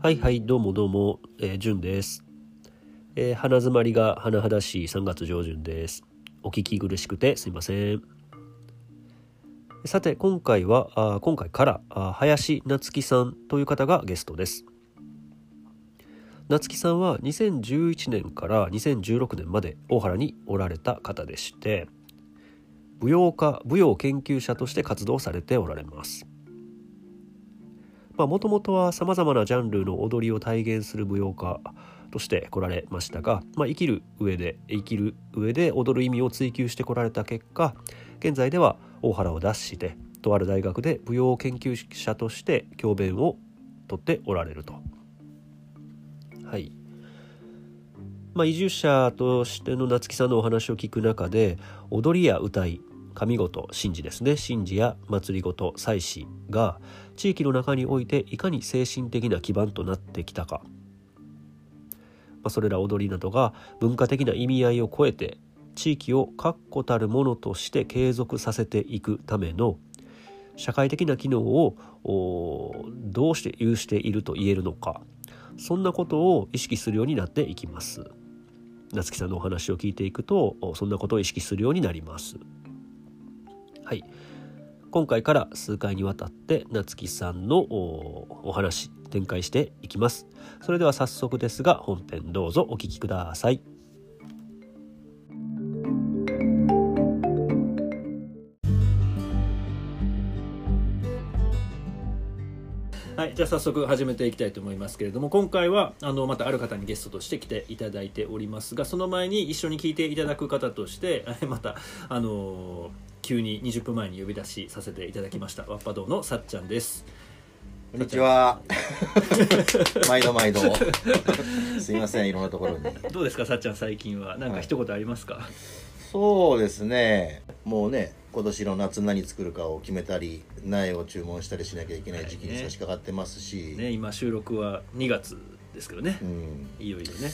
はいはいどうもどうも、えー、じゅんです、えー鼻詰まりが甚だしい3月上旬です。お聞き苦しくてすいません。さて今回はあ今回からあ林夏樹さんという方がゲストです。夏樹さんは2011年から2016年まで大原におられた方でして舞踊家舞踊研究者として活動されておられますもともとはさまざまなジャンルの踊りを体現する舞踊家として来られましたが、まあ、生きる上で生きる上で踊る意味を追求してこられた結果現在では大原を脱してとある大学で舞踊研究者として教鞭を取っておられると。はいまあ、移住者としての夏木さんのお話を聞く中で踊りや歌い神事神事ですね。神事や祭りごと祭祀が地域の中においていかに精神的な基盤となってきたか、まあ、それら踊りなどが文化的な意味合いを超えて地域を確固たるものとして継続させていくための社会的な機能をどうして有していると言えるのか。そんなことを意識するようになっていきます。夏木さんのお話を聞いていくとそんなことを意識するようになります。はい。今回から数回にわたって夏木さんのおお話展開していきます。それでは早速ですが本編どうぞお聞きください。じゃあ早速始めていきたいと思いますけれども今回はあのまたある方にゲストとして来ていただいておりますがその前に一緒に聞いていただく方としてえ またあの急に20分前に呼び出しさせていただきましたわっぱ堂のさっちゃんですこんにちは。毎度毎度。すいません、いろんなところに。どうですかさっちゃん最近は何か一言ありますか、そうですね。もうね、今年の夏何作るかを決めたり、苗を注文したりしなきゃいけない時期に差し掛かってますし。ね今収録は2月ですけどねう、ん。いよいよね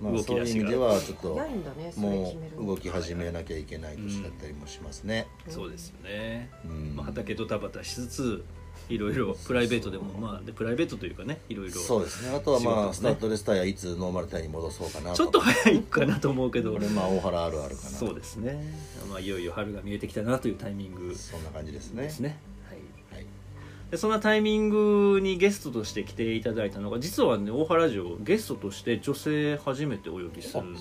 まあ、そういう意味では、ちょっと。早いんだねそれも決めるのう動き始めなきゃいけない年だったりもしますね。そうですよね、うん。まあ、畑ドタバタしつついろいろプライベートでもまあでプライベートというかねいろいろそうですね。あとはまあ、ねスタッドレスタイヤいつノーマルタイに戻そうかなちょっと早いかなと思うけどこれまあ大原あるあるかな。そうですね、まあ、いよいよ春が見えてきたなというタイミングそんな感じですね。ですね。でそんなタイミングにゲストとして来ていただいたのが実はね大原城ゲストとして女性初めてお呼びするん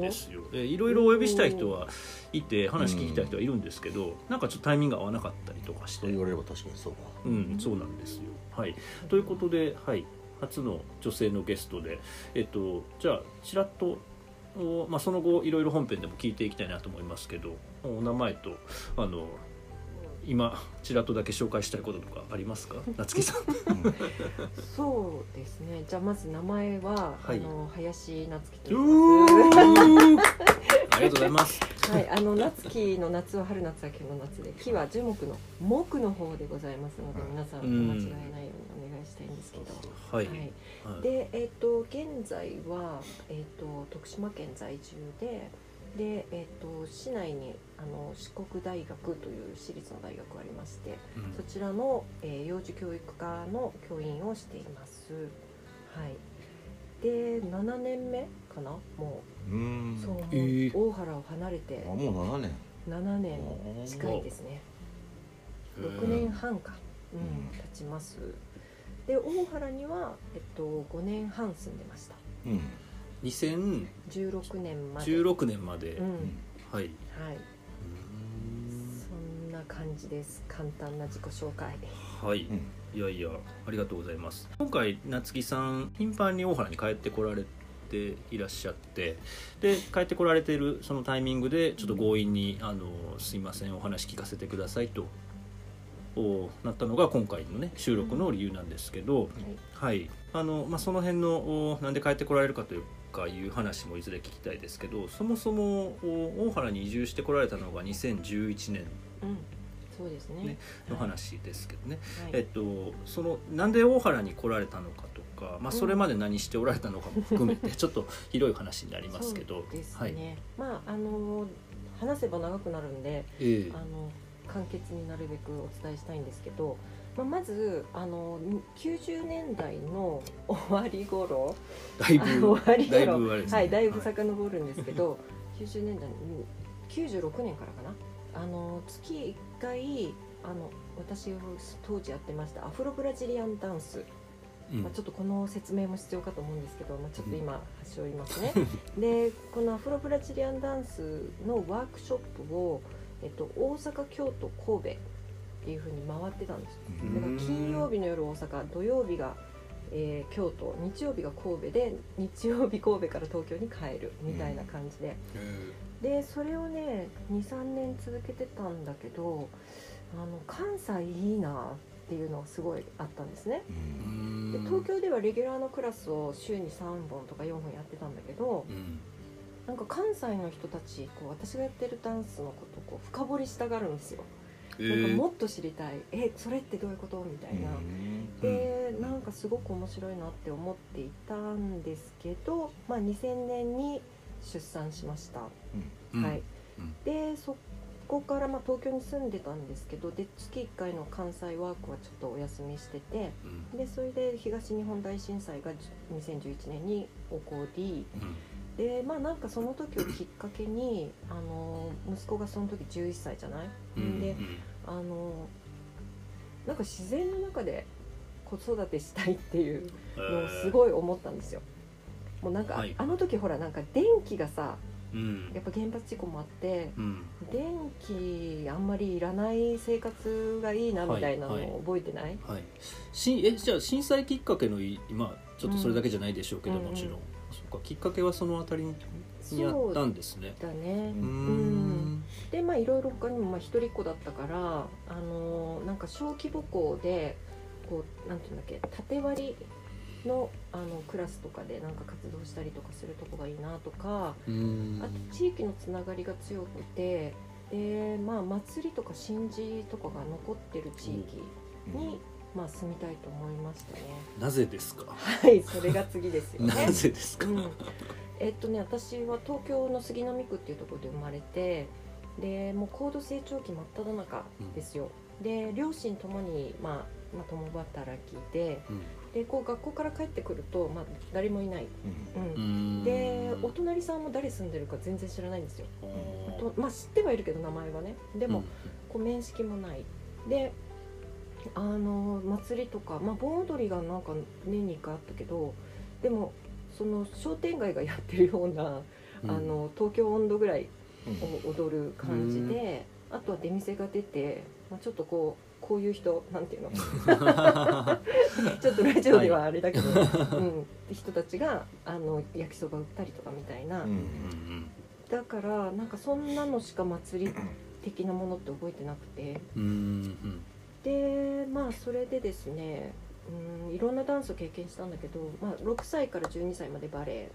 ですよ。でいろいろお呼びしたい人はいて話聞きたい人はいるんですけど、なんかちょっとタイミングが合わなかったりとかして。言われれば確かにそうか。うんそうなんですよ。はい。ということではい。初の女性のゲストでえっとじゃあちらっとおまあ、その後いろいろ本編でも聞いていきたいなと思いますけどお名前とあの今ちらっとだけ紹介したいこととかありますか？夏木さん。そうですね。じゃあまず名前は、はい。あの林夏樹と ありがとうございます。すはい。あの夏樹の夏は春夏秋の夏で木は樹木の木の方でございますので皆さんうん。間違えないようにお願いしたいんですけど、はい、はい。はい。でえっ、と現在はえっ、と徳島県在住ででえっ、と市内にあの四国大学という私立の大学がありましてうんそちらの、えー幼児教育科の教員をしています。はい。で7年目かな？もうう、ん。そう、えー大原を離れてあ、もう7年。7年近いですね。6年半か、うんうん経ちます。で大原にはえっと5年半住んでました。うん。2016 16年まで。年まで、うん。はいはい。そんな感じです。簡単な自己紹介。はい、うんいやいやありがとうございます今回夏木さん頻繁に大原に帰ってこられていらっしゃってで帰ってこられてるそのタイミングでちょっと強引に「あのすいませんお話聞かせてくださいと」おなったのが今回のね収録の理由なんですけど、はい。はいあのまあ、その辺のおなんで帰ってこられるかというかいう話もいずれ聞きたいですけどそもそもお大原に移住してこられたのが2011年うん。そうですね。ねの話ですけどね、はい。えっと、そのなんで大原に来られたのかとか、まあ、それまで何しておられたのかも含めて ちょっと広い話になりますけどですはいね、まああの話せば長くなるんでええあの簡潔になるべくお伝えしたいんですけど、まあ、まずあの90年代の終わり頃。だいぶ 終わりだい頃ね。はいだいぶ遡るんですけど、90年代に96年からかな。あの月1回あの私が当時やってましたアフロブラジリアンダンス、うん。まあ、ちょっとこの説明も必要かと思うんですけど、まあ、ちょっと今端折りますね。でこのアフロブラジリアンダンスのワークショップを、えっと、大阪京都神戸っていうふうに回ってたんですうん。だから金曜日の夜大阪土曜日が、えー京都日曜日が神戸で日曜日神戸から東京に帰るみたいな感じで、でそれをね23年続けてたんだけどあの関西いいなっていうのがすごいあったんですね。うん。で東京ではレギュラーのクラスを週に3本とか4本やってたんだけどうん。なんか関西の人たちこう私がやってるダンスのことをこう深掘りしたがるんですよ。えなんかーもっと知りたい。えそれってどういうこと？みたいな。でなんかすごく面白いなって思っていたんですけど、まあ、2000年に出産しました、うん。はい。うん。でそこからまあ東京に住んでたんですけどで月1回の関西ワークはちょっとお休みしててうん。でそれで東日本大震災が2011年に起こりうんでまあなんかその時をきっかけにあの息子がその時11歳じゃない、うんであのなんか自然の中で子育てしたいっていうのをすい、ごい思ったんですよ。もうなんか、はい。あの時ほらなんか電気がさうん。やっぱ原発事故もあってうん。電気あんまりいらない生活がいいなみたいなのはいはい。を覚えてない、はい、しえじゃあ震災きっかけのいまあちょっとそれだけじゃないでしょうけど、うんもちろん、うんそっかきっかけはそのあたりにやったんですね。だね、うーん。ん。でまあいろいろ他にもまあ一人っ子だったからあのーなんか小規模校でこうなんていうんだっけ縦割りのあのクラスとかでなんか活動したりとかするとこがいいなとかあと地域のつながりが強くてでまあ祭りとか神事とかが残ってる地域に、まあ住みたいと思いましたね。なぜですか？はいそれが次ですよね。なぜですか、うん、えっとね私は東京の杉並区っていうところで生まれてでもう高度成長期真っ只中ですよ、で両親ともに、まあ、まあ共働きでうん。でこう学校から帰ってくると、まあ、誰もいない、うん。でお隣さんも誰住んでるか全然知らないんですよ。とまあ知ってはいるけど名前はね。でも、うん。こう面識もない。であの祭りとか、まあ、盆踊りがなんか年に1回あったけどでもその商店街がやってるような、うん。あの東京温度ぐらいうん。を踊る感じで、あとは出店が出て、まあ、ちょっとこうこういう人なんていうの？ちょっとラジオではあれだけど、うん、人たちがあの焼きそば売ったりとかみたいな、うんうんだからなんかそんなのしか祭り的なものって覚えてなくて。うんうんでまあそれでですねうんいろんなダンスを経験したんだけど、まあ、6歳から12歳までバレエ。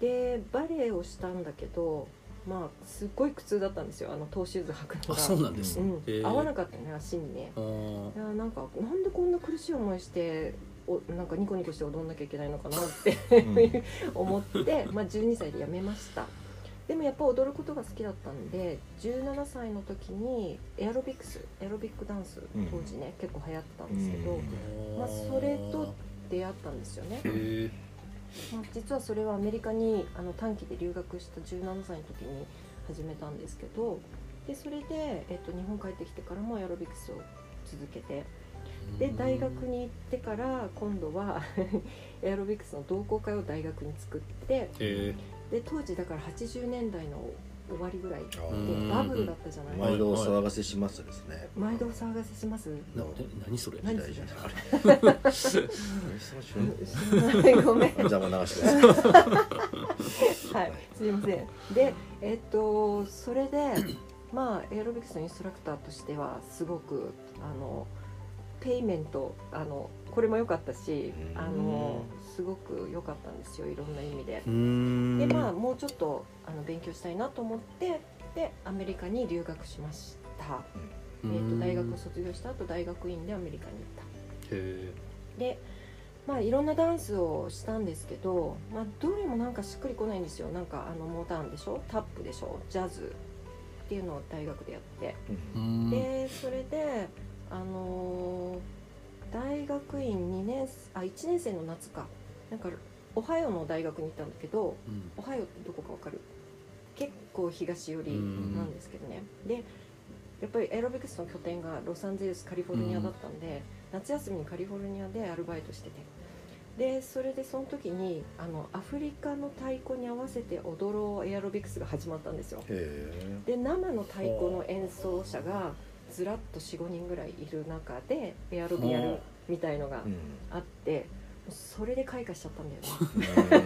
でバレエをしたんだけどまあすっごい苦痛だったんですよあのトーシューズ履くのが。あそうなんですね、うん。合わなかったね足にね。あー。いやなんかなんでこんな苦しい思いしておなんかニコニコして踊んなきゃいけないのかなって 思って、まあ、12歳で辞めましたでもやっぱ踊ることが好きだったんで17歳の時にエアロビクスエアロビックダンスうん。当時ね、結構流行ってたんですけど、うん。まあ、それと出会ったんですよね。まあ、実はそれはアメリカにあの短期で留学した17歳の時に始めたんですけどでそれで、えっと、日本帰ってきてからもエアロビクスを続けてで大学に行ってから今度は エアロビクスの同好会を大学に作ってへで当時だから80年代の終わりぐらいでうんバブルだったじゃない、毎度お騒がせしますですね。毎度お騒がせします。えなえ何それ？何時代じゃないあ れ？ごめん。邪魔流してくださいはい、すみません。で、えっとそれでまあエアロビクスのインストラクターとしてはすごくあのペイメントあのこれも良かったし、うんあのすごく良かったんですよ。いろんな意味で。でまあもうちょっとあの勉強したいなと思ってでアメリカに留学しました。えっと大学を卒業した後大学院でアメリカに行った。へでまあいろんなダンスをしたんですけど、まあ、どれもなんかしっくりこないんですよなんかあのモダンでしょ？タップでしょ？ジャズっていうのを大学でやって、うんでそれであのー大学院2年あ1年生の夏か。なんかオハイオの大学に行ったんだけどうん。オハイオってどこかわかる？結構東寄りなんですけどね、でやっぱりエアロビクスの拠点がロサンゼルスカリフォルニアだったんで、夏休みにカリフォルニアでアルバイトしてて。でそれでその時にあのアフリカの太鼓に合わせて踊ろうエアロビクスが始まったんですよ。へで生の太鼓の演奏者がずらっと45人ぐらいいる中でエアロビやるみたいのがえあってそれで開花しちゃったんだよ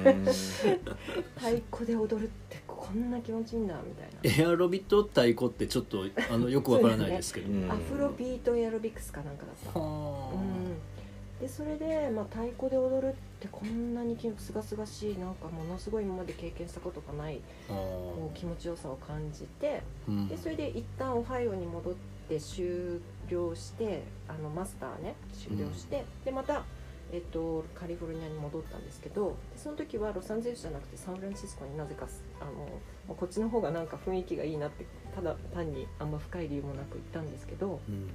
ね。うん。太鼓で踊るってこんな気持ちいいんだみたいな。エアロビット太鼓ってちょっとあのよくわからないですけど、うん。アフロビートエアロビクスかなんかだった、はうん、でそれで、まあ、太鼓で踊るってこんなにすがすがしいなんかものすごい今まで経験したことがないあこう気持ちよさを感じてうん。でそれで一旦オハイオに戻って終了してあのマスターね終了して、でまた、えっと、カリフォルニアに戻ったんですけどでその時はロサンゼルスじゃなくてサンフランシスコになぜかあのまあこっちの方がなんか雰囲気がいいなってただ単にあんま深い理由もなく行ったんですけどうん。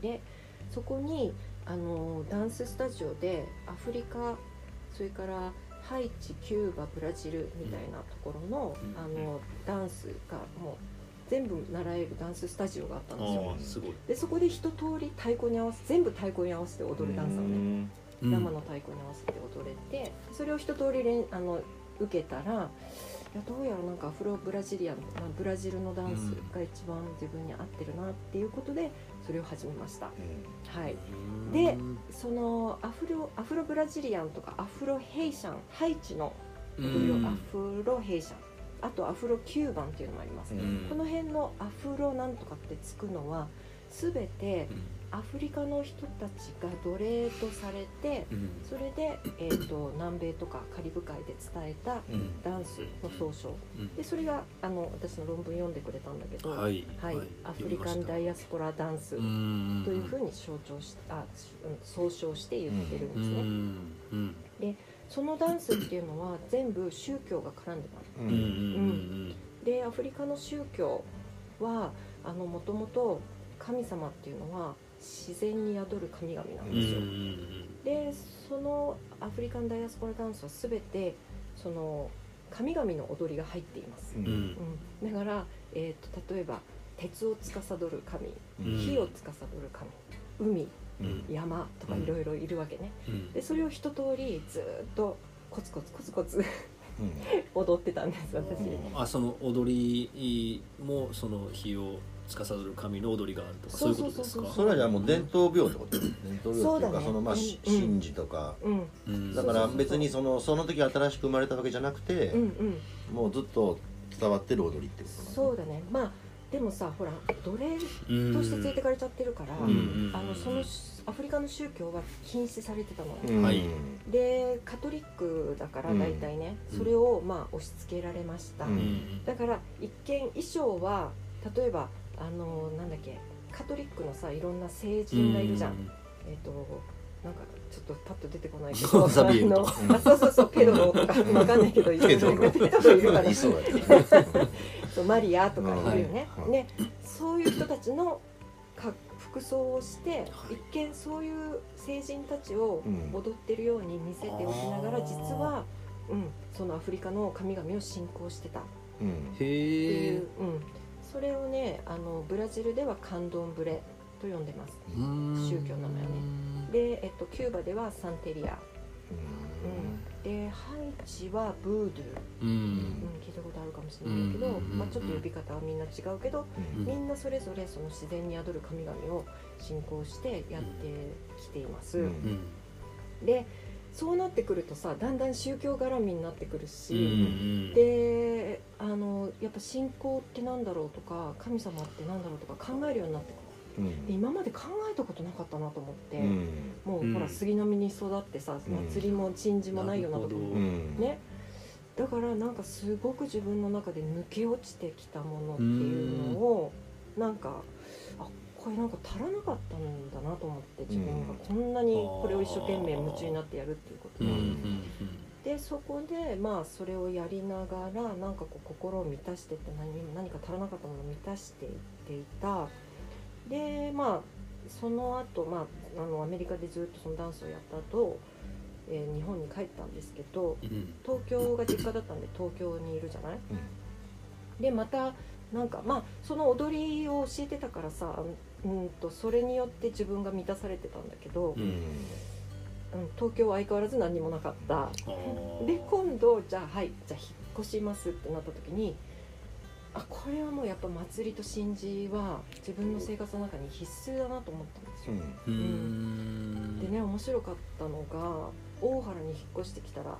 でそこにあのダンススタジオでアフリカそれからハイチキューバブラジルみたいなところの,、うん。あのダンスがもう全部習えるダンススタジオがあったんですよ。でそこで一通り太鼓に合わせ全部太鼓に合わせて踊るダンスをねうん。生の太鼓に合わせて踊れてそれを一通り練あの受けたらいやどうやらなんかアフロブラジリアン、まあ、ブラジルのダンスが一番自分に合ってるなっていうことでそれを始めました。はい。でうん。そのアフロアフロブラジリアンとかアフロヘイシャンハイチのう踊りをんアフロヘイシャン。あとアフロキューバンっていうのもあります、うん。この辺のアフロなんとかってつくのは全てアフリカの人たちが奴隷とされてうん。それで、えー、と南米とかカリブ海で伝えたうん。ダンスの総称。うん。でそれがあの私の論文読んでくれたんだけど、はい。はい。アフリカンダイアスポラダンスとというふうに象徴しあ総称して言ってるんですね、うん。そのダンスっていうのは全部宗教が絡んでます。うん。うんうんでアフリカの宗教はもともと神様っていうのは自然に宿る神々なんうんですよ、うん。でそのアフリカンダイアスポラダンスは全てその神々の踊りが入っています、ううん。んうん、だから、えー、と例えば鉄を司る神うん。火を司る神海うん。山とかいろいろいるわけね。うん。でそれを一通りずーっとコツコツコツコツうん。踊ってたんです私。あその踊りもその火を司る神の踊りがあるとかそそうういうことですか？そうそうそれはじゃあもう伝統病ってこと。伝統病っていうそうだね。かそのまあ神事とか。だから別にそのその時新しく生まれたわけじゃなくてうんうん。もうずっと伝わってる踊りってことそうだね。まあでもさほら奴隷うんとして連れてかれちゃってるから、うん。あのそのアフリカの宗教は禁止されてたの、うん。はい。でカトリックだからうん。大体ね、うん。それをまあ押し付けられました、ううんん。だから一見衣装は例えばあのなんだっけカトリックのさいろんな聖人がいるじゃん、えっ、となんかちょっとパッと出てこないけど。あのあそうそうそうペドロとか。わかんないけどいろいろペドロ。いるかそうマリアとかいるよね、はい。ねそういう人たちのか服装をして、はい。一見そういう聖人たちをうん。踊ってるように見せておきながら、あー実は、うん、そのアフリカの神々を信仰してた。っうん。てへえいう、うん、それをねあのブラジルではカンドンブレと呼んでます。宗教の名前ね。で、えっと、キューバではサンテリア、うん、でハイチはブードゥうん。うん、聞いたことあるかもしれないけど、うん。まあ、ちょっと呼び方はみんな違うけど、うん。みんなそれぞれその自然に宿る神々を信仰してやってきています、でそうなってくるとさだんだん宗教絡みになってくるうし、ん。であのやっぱ信仰ってなんだろうとか神様ってなんだろうとか考えるようになってくる。うん。で今まで考えたことなかったなと思って、うん。もう、うん。ほら杉並に育ってさうん。祭りも神事もないようなとこなるほど。うんね。だからなんかすごく自分の中で抜け落ちてきたものっていうのをなんかあこれなんか足らなかったんだなと思って自分がこんなにこれを一生懸命夢中になってやるっていうこと。が、うんうんでそこでまあそれをやりながらなんかこう心を満たしてって何何か足らなかったものを満たしていっていた。でまあその後、まああのアメリカでずっとそのダンスをやった後、えー日本に帰ったんですけどうん。東京が実家だったんで東京にいるじゃない？でまたなんかまあその踊りを教えてたからさうんとそれによって自分が満たされてたんだけど、ううん。んうん、東京は相変わらず何にもなかった。で今度じゃあはいじゃあ引っ越しますってなった時にあこれはもうやっぱ祭りと神事は自分の生活の中に必須だなと思ったんですよ、うーん。でね面白かったのが大原に引っ越してきたら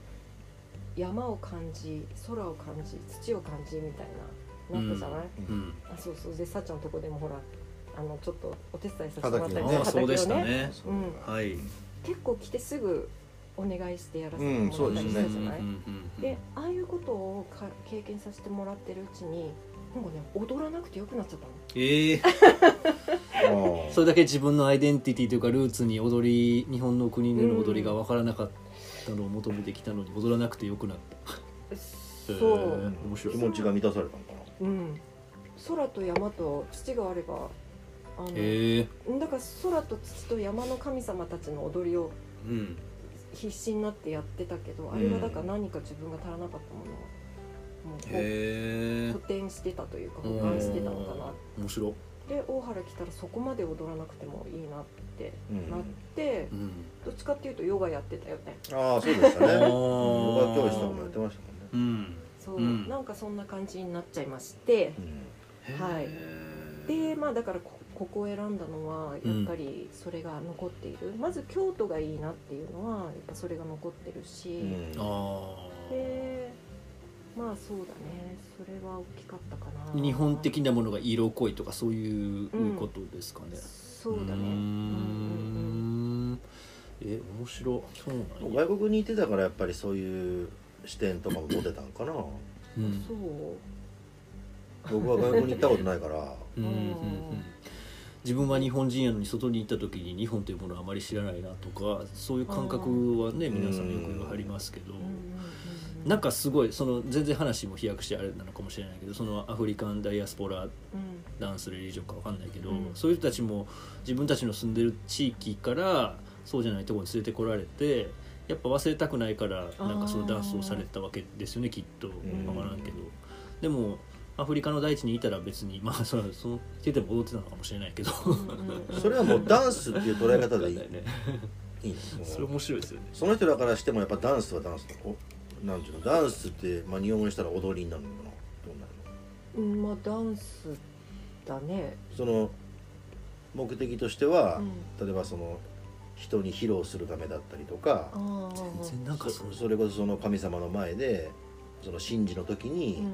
山を感じ空を感じ土を感じみたいななったじゃない、うん。あそうそう。でさっちゃんのとこでもほらあのちょっとお手伝いさせてもらったりそうでしたね。うん、はい。結構来てすぐお願いしてやらせてうんもらったりしたじゃない、でああいうことをか経験させてもらってるうちになんかね踊らなくてよくなっちゃったの。ええ。あ ーそれだけ自分のアイデンティティというかルーツに踊り日本の国での踊りが分からなかったのを求めてきたのに踊らなくてよくなった。そう、へー。面白い気持ちが満たされたのかな。うん。空と山と土があればあのへえだから空と土と山の神様たちの踊りをうん。必死になってやってたけど、ん。あれはだから何か自分が足らなかったものをもうへえ補填してたというか保管してたのかな。面白。いで大原来たらそこまで踊らなくてもいいなってうん。なって、うん。どっちかっていうとヨガやってたよね。ああそうでしたね。ヨガ教室とかもやってましたもんね。うん。そう、うん。なんかそんな感じになっちゃいまして。はいへー。でまあだからこここを選んだのはやっぱりそれが残っている、まず京都がいいなっていうのはやっぱそれが残ってるし、でまあそうだね。それは大きかったかな。あ日本的なものが色濃いとかそういうことですかね、そうだね。うんうん。うんんえ面白い。そうなんや。外国にいてたからやっぱりそういう視点とかも持てたんかな。うん。そう。僕は外国に行ったことないから。うん。うん。うん自分は日本人やのに外に行った時に日本というものはあまり知らないなとかそういう感覚はねん。皆さんよくありますけどなんかすごいその全然話も飛躍してあれなのかもしれないけどそのアフリカンダイアスポラうんダンスレリジョンかわかんないけど、うん。そういう人たちも自分たちの住んでる地域からそうじゃないところに連れてこられてやっぱ忘れたくないからなんかそのダンスをされてたわけですよねきっと。ん。分からんけど、でもアフリカの大地にいたら別にまあそのその手でも踊ってたのかもしれないけど。それはもうダンスっていう捉え方でいい。ね いいのそれ面白いですよね。その人らからしてもやっぱダンスはダンスだおなんていうのダンスって、まあ、日本語にしたら踊りになるのかな。どうなるの？うんまあダンスだね。その目的としては、うん。例えばその人に披露するためだったりとかああ全然なんかそそれこそその神様の前でその神事の時に、うん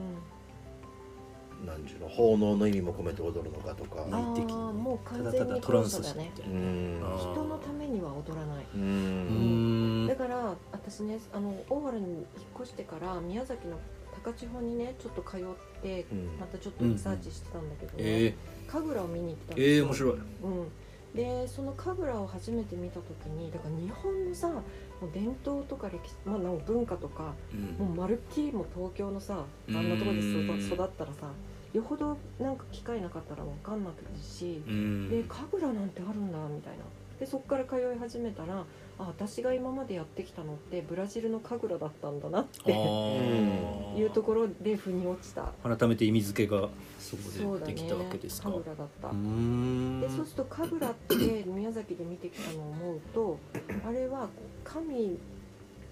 なんていうの奉納の意味も込めて踊るのかとか。あ内的にーもう完ただ全にただトランスしてみたいう。ん。なあー人のためには踊らない。だから私ねあの大原に引っ越してから宮崎の高千穂にねちょっと通ってうん。またちょっとリサーチしてたんだけど、ね。え神楽を見に行ったんー、ですよ。えー、面白い。うん、でその神楽を初めて見た時にだから日本のさもう伝統とか歴史、まあ、なんか文化とかうん。もうまるっきりもう東京のさあんなところで育育ったらさよほどなんか機会なかったら分かんなくてし、うん。で神楽なんてあるんだみたいな。でそこから通い始めたらあ私が今までやってきたのってブラジルの神楽だったんだなって いうところで腑に落ちた。改めて意味付けがそこでできたわけですか。神楽だった、でそうすると神楽って宮崎で見てきたのを思うとあれは神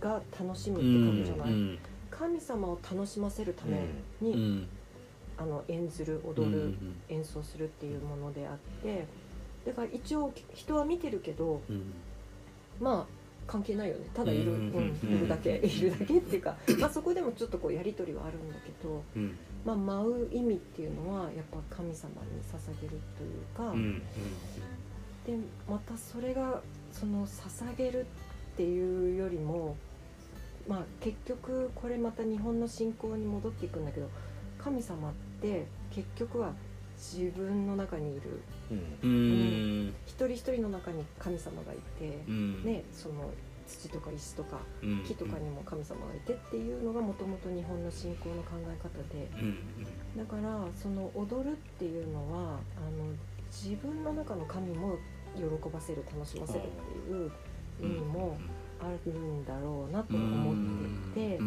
が楽しむってうん書くじゃない、うん神様を楽しませるためうに、んあの演ずる踊る、うん演奏するっていうものであってだから一応人は見てるけどうんまあ関係ないよね。ただいる、ううんいるだけいるだけっていうか、まあ、そこでもちょっとこうやり取りはあるんだけど、うん。まあ、舞う意味っていうのはやっぱ神様に捧げるというか、うんでまたそれがその捧げるっていうよりもまあ結局これまた日本の信仰に戻っていくんだけど神様って結局は自分の中にいる。うん。うん。一人一人の中に神様がいて、うん。ね、その土とか石とかうん。木とかにも神様がいてっていうのがもともと日本の信仰の考え方で。うん。だからその踊るっていうのはあの自分の中の神も喜ばせる楽しませるっていう意味もあるんだろうなと思っていて。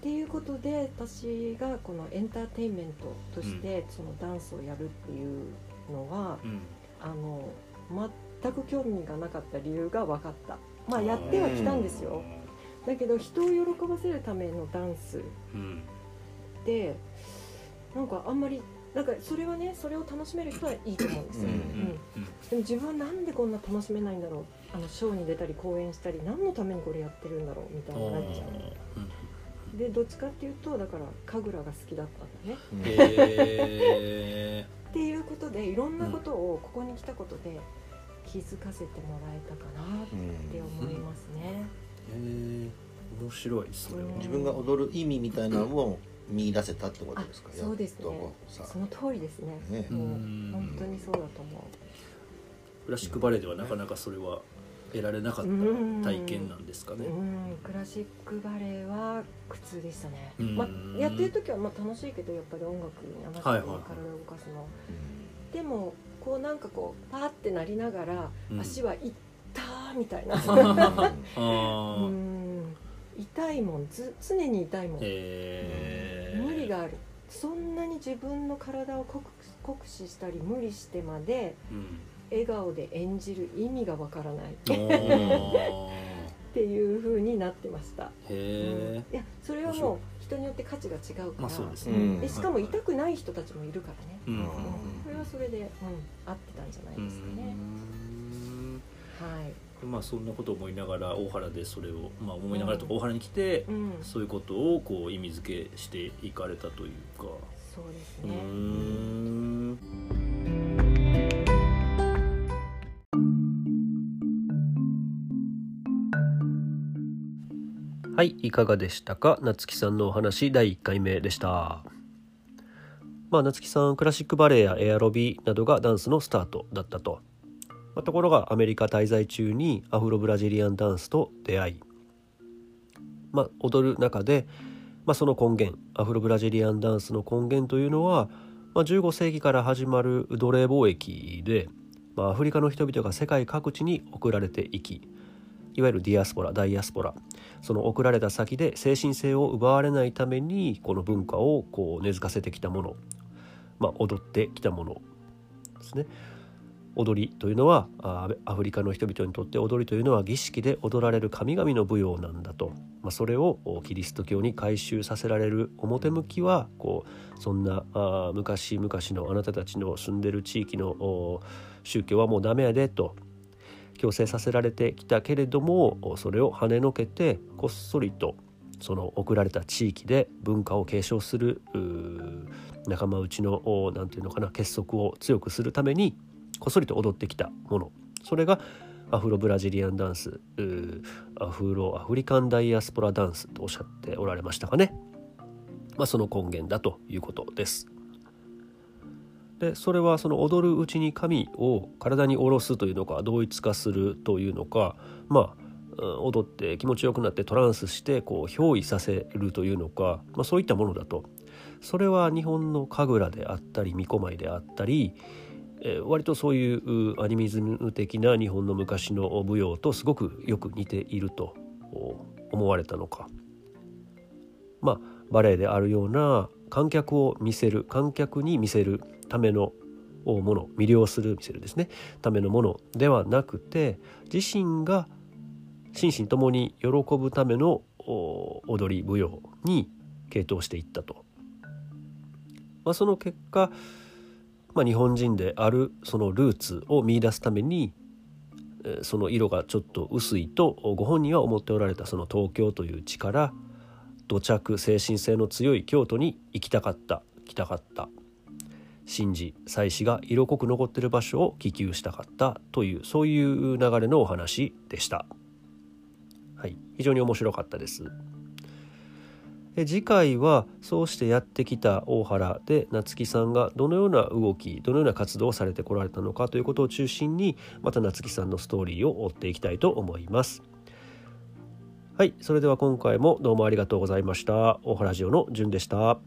っていうことで私がこのエンターテインメントとしてそのダンスをやるっていうのは、うん。あの全く興味がなかった理由が分かった。まあやってはきたんですよ。だけど人を喜ばせるためのダンス。うん。でなんかあんまりなんかそれはねそれを楽しめる人はいいと思うんですよ、うん。うん。でも自分はなんでこんな楽しめないんだろう。あのショーに出たり公演したり何のためにこれやってるんだろうみたいになっちゃうでどっちかっていうとだから神楽が好きだったんだね。うんへっていうことでいろんなことをここに来たことで気づかせてもらえたかなって思いますね。え面白いそれは。うん。自分が踊る意味みたいなのを見出せたってことあですか？そうですね。その通りですね。ね。もううん本当にそうだと思クラシックバレエではなかなかそれは得られなかった体験なんですかう。ねうん、クラシックバレエは苦痛でしたねうん。まあやってる時はまあ楽しいけどやっぱり音楽に合わせて体を動かすの。でもこうなんかこうパーってなりながらうん足はいったーみたいな。痛いもんず常に痛いもん。へー無理があるそんなに自分の体を酷酷使したり無理してまでうん笑顔で演じる意味がわからない。っていう風になってました、へえいやそれはもう人によって価値が違うから、まあそうですね。うん。でしかも痛くない人たちもいるからね、うん。うん。それはそれで、うん、合ってたんじゃなういですかね、ん。はい、まあそんなことを思いながら大原でそれをまあ思いながらとか大原に来てうん、そういうことをこう意味付けしていかれたというか。そうですうーね、はいいかがでしたか？夏木さんのお話第1回目でした。まあ夏木さんクラシックバレエやエアロビなどがダンスのスタートだったと、まあところがアメリカ滞在中にアフロブラジリアンダンスと出会い。まあ踊る中で、まあ、その根源アフロブラジリアンダンスの根源というのは、まあ、15世紀から始まる奴隷貿易で、まあ、アフリカの人々が世界各地に送られていきいわゆるディアスポラダイアスポラ。その送られた先で精神性を奪われないためにこの文化をこう根付かせてきたもの、まあ、踊ってきたものですね。踊りというのはアフリカの人々にとって踊りというのは儀式で踊られる神々の舞踊なんだと、まあ、それをキリスト教に改宗させられる表向きはこうそんなあ昔々のあなたたちの住んでる地域の宗教はもうダメやでと。強制させられてきたけれどもそれを跳ねのけてこっそりとその送られた地域で文化を継承する仲間内のおなんていうのかな結束を強くするためにこっそりと踊ってきたものそれがアフロブラジリアンダンスアフロアフリカンダイアスポラダンスとおっしゃっておられましたかね、まあ、その根源だということです。でそれはその踊るうちに神を体に下ろすというのか同一化するというのかまあ踊って気持ちよくなってトランスしてこう憑依させるというのか、まあ、そういったものだと。それは日本の神楽であったり巫女舞であったり、えー割とそういうアニミズム的な日本の昔の舞踊とすごくよく似ていると思われたのか。まあバレエであるような観客を見せる観客に見せるためのもの魅了する見せるですね。ためのものではなくて自身が心身ともに喜ぶための踊り舞踊に傾倒していったと、まあ、その結果、まあ、日本人であるそのルーツを見出すためにその色がちょっと薄いとご本人は思っておられたその東京という地から土着精神性の強い京都に行きたかった来たかった。神事祭祀が色濃く残っている場所を希求したかったというそういう流れのお話でした。はい、非常に面白かったです。で次回はそうしてやってきた大原で夏木さんがどのような動きどのような活動をされてこられたのかということを中心にまた夏木さんのストーリーを追っていきたいと思います。はいそれでは今回もどうもありがとうございました大原ジオのじゅんでした